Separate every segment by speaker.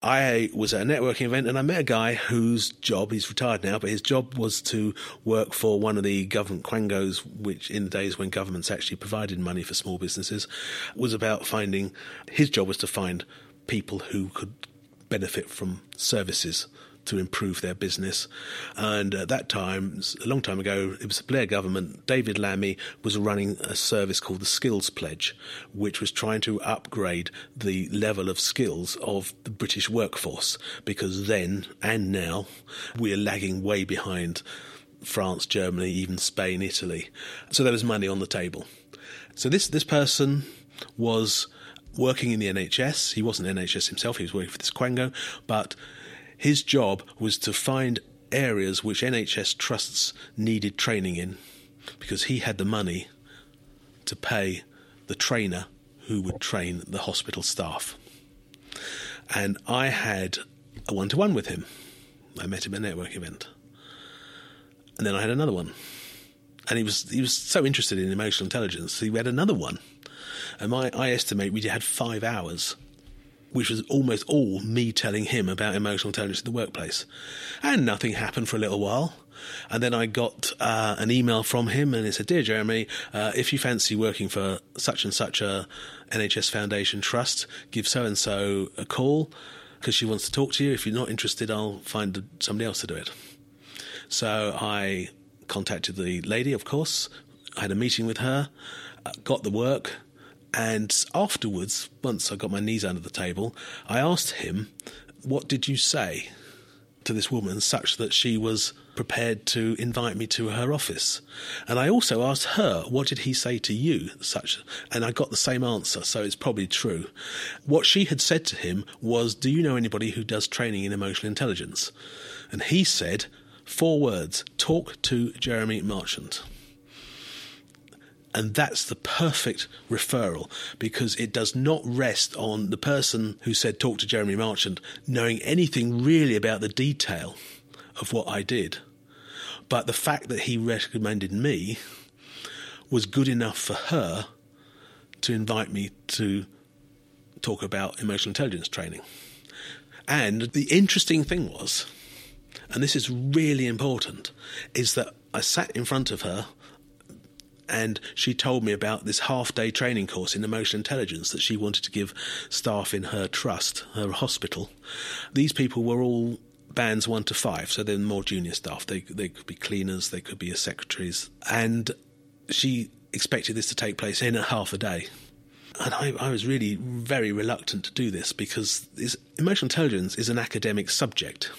Speaker 1: I was at a networking event and I met a guy whose job, he's retired now, but his job was to work for one of the government quangos, which in the days when governments actually provided money for small businesses, was about finding, his job was to find people who could benefit from services to improve their business. And at that time, a long time ago, it was the Blair government. David Lammy was running a service called the Skills Pledge, which was trying to upgrade the level of skills of the British workforce because then and now we're lagging way behind France, Germany, even Spain, Italy. So there was money on the table. So this this person was working in the NHS. He wasn't NHS himself, he was working for this Quango, but his job was to find areas which NHS trusts needed training in because he had the money to pay the trainer who would train the hospital staff. And I had a one to one with him. I met him at a network event. And then I had another one. And he was he was so interested in emotional intelligence, he had another one. And my I estimate we had five hours which was almost all me telling him about emotional intelligence in the workplace. And nothing happened for a little while. And then I got uh, an email from him, and he said, "Dear Jeremy, uh, if you fancy working for such and such a NHS Foundation trust, give so and so a call because she wants to talk to you. If you're not interested, I'll find somebody else to do it." So I contacted the lady, of course. I had a meeting with her, uh, got the work, and afterwards, once I got my knees under the table, I asked him, What did you say to this woman such that she was prepared to invite me to her office? And I also asked her, What did he say to you? Such, and I got the same answer, so it's probably true. What she had said to him was, Do you know anybody who does training in emotional intelligence? And he said, Four words talk to Jeremy Marchant. And that's the perfect referral because it does not rest on the person who said, talk to Jeremy Marchant, knowing anything really about the detail of what I did. But the fact that he recommended me was good enough for her to invite me to talk about emotional intelligence training. And the interesting thing was, and this is really important, is that I sat in front of her and she told me about this half day training course in emotional intelligence that she wanted to give staff in her trust, her hospital. These people were all bands one to five, so they're more junior staff. They they could be cleaners, they could be secretaries, and she expected this to take place in a half a day. And I, I was really very reluctant to do this because emotional intelligence is an academic subject,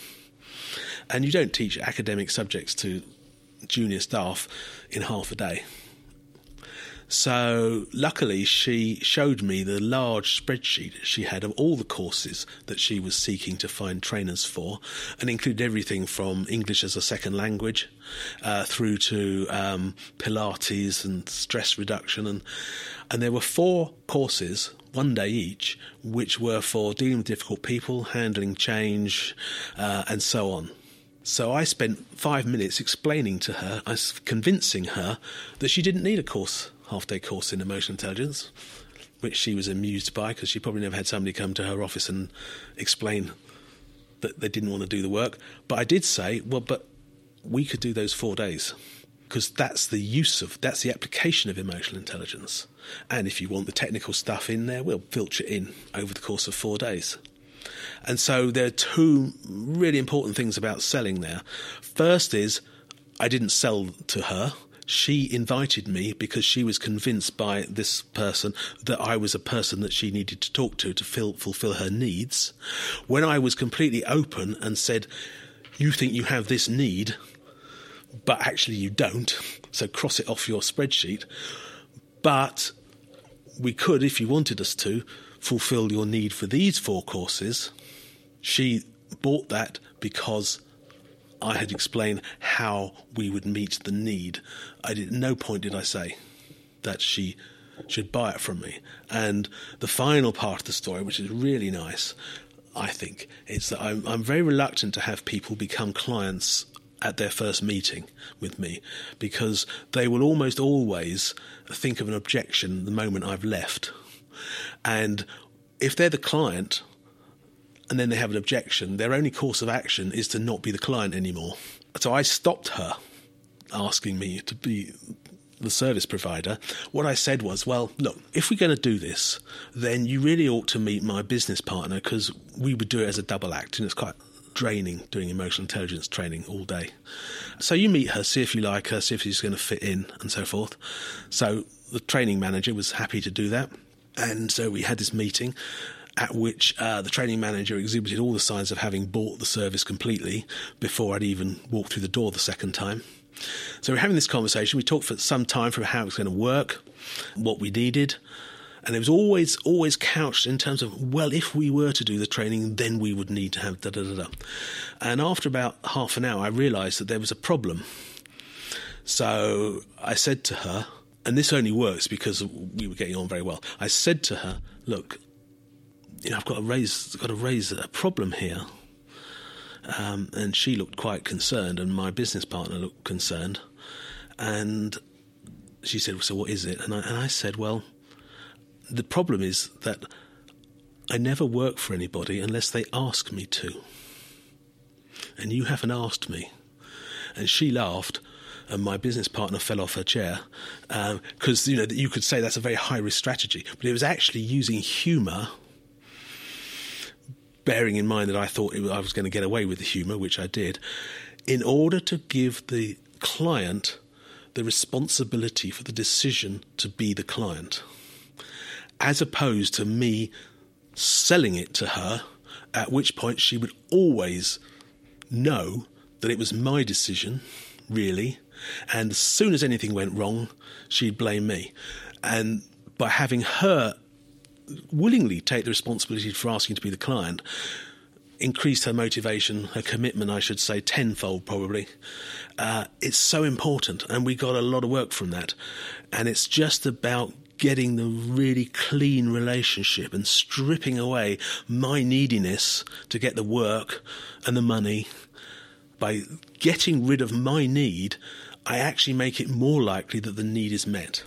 Speaker 1: and you don't teach academic subjects to junior staff in half a day. So luckily, she showed me the large spreadsheet she had of all the courses that she was seeking to find trainers for, and included everything from English as a second language uh, through to um, Pilates and stress reduction, and and there were four courses one day each, which were for dealing with difficult people, handling change, uh, and so on. So I spent five minutes explaining to her, convincing her that she didn't need a course half day course in emotional intelligence, which she was amused by because she probably never had somebody come to her office and explain that they didn't want to do the work. But I did say, well, but we could do those four days because that's the use of that's the application of emotional intelligence. And if you want the technical stuff in there, we'll filter it in over the course of four days. And so there are two really important things about selling there. First is I didn't sell to her she invited me because she was convinced by this person that I was a person that she needed to talk to to fill, fulfill her needs. When I was completely open and said, You think you have this need, but actually you don't, so cross it off your spreadsheet. But we could, if you wanted us to, fulfill your need for these four courses. She bought that because I had explained how we would meet the need. I did, at no point did I say that she should buy it from me. And the final part of the story, which is really nice, I think, is that I'm, I'm very reluctant to have people become clients at their first meeting with me because they will almost always think of an objection the moment I've left. And if they're the client and then they have an objection, their only course of action is to not be the client anymore. So I stopped her asking me to be the service provider, what I said was, well, look, if we're going to do this, then you really ought to meet my business partner because we would do it as a double act, and it's quite draining doing emotional intelligence training all day. So you meet her, see if you like her, see if she's going to fit in, and so forth. So the training manager was happy to do that. And so we had this meeting at which uh, the training manager exhibited all the signs of having bought the service completely before I'd even walked through the door the second time. So we're having this conversation. We talked for some time for how it was going to work, what we needed. And it was always, always couched in terms of, well, if we were to do the training, then we would need to have da da da da. And after about half an hour, I realized that there was a problem. So I said to her, and this only works because we were getting on very well. I said to her, look, you know, I've got to raise, got to raise a problem here. Um, and she looked quite concerned, and my business partner looked concerned. And she said, "So what is it?" And I, and I said, "Well, the problem is that I never work for anybody unless they ask me to, and you haven't asked me." And she laughed, and my business partner fell off her chair because um, you know you could say that's a very high risk strategy, but it was actually using humour bearing in mind that I thought I was going to get away with the humour, which I did, in order to give the client the responsibility for the decision to be the client, as opposed to me selling it to her, at which point she would always know that it was my decision, really, and as soon as anything went wrong, she'd blame me. And by having her willingly take the responsibility for asking to be the client increased her motivation, her commitment, I should say, tenfold probably. Uh, it's so important, and we got a lot of work from that. And it's just about getting the really clean relationship and stripping away my neediness to get the work and the money. By getting rid of my need, I actually make it more likely that the need is met.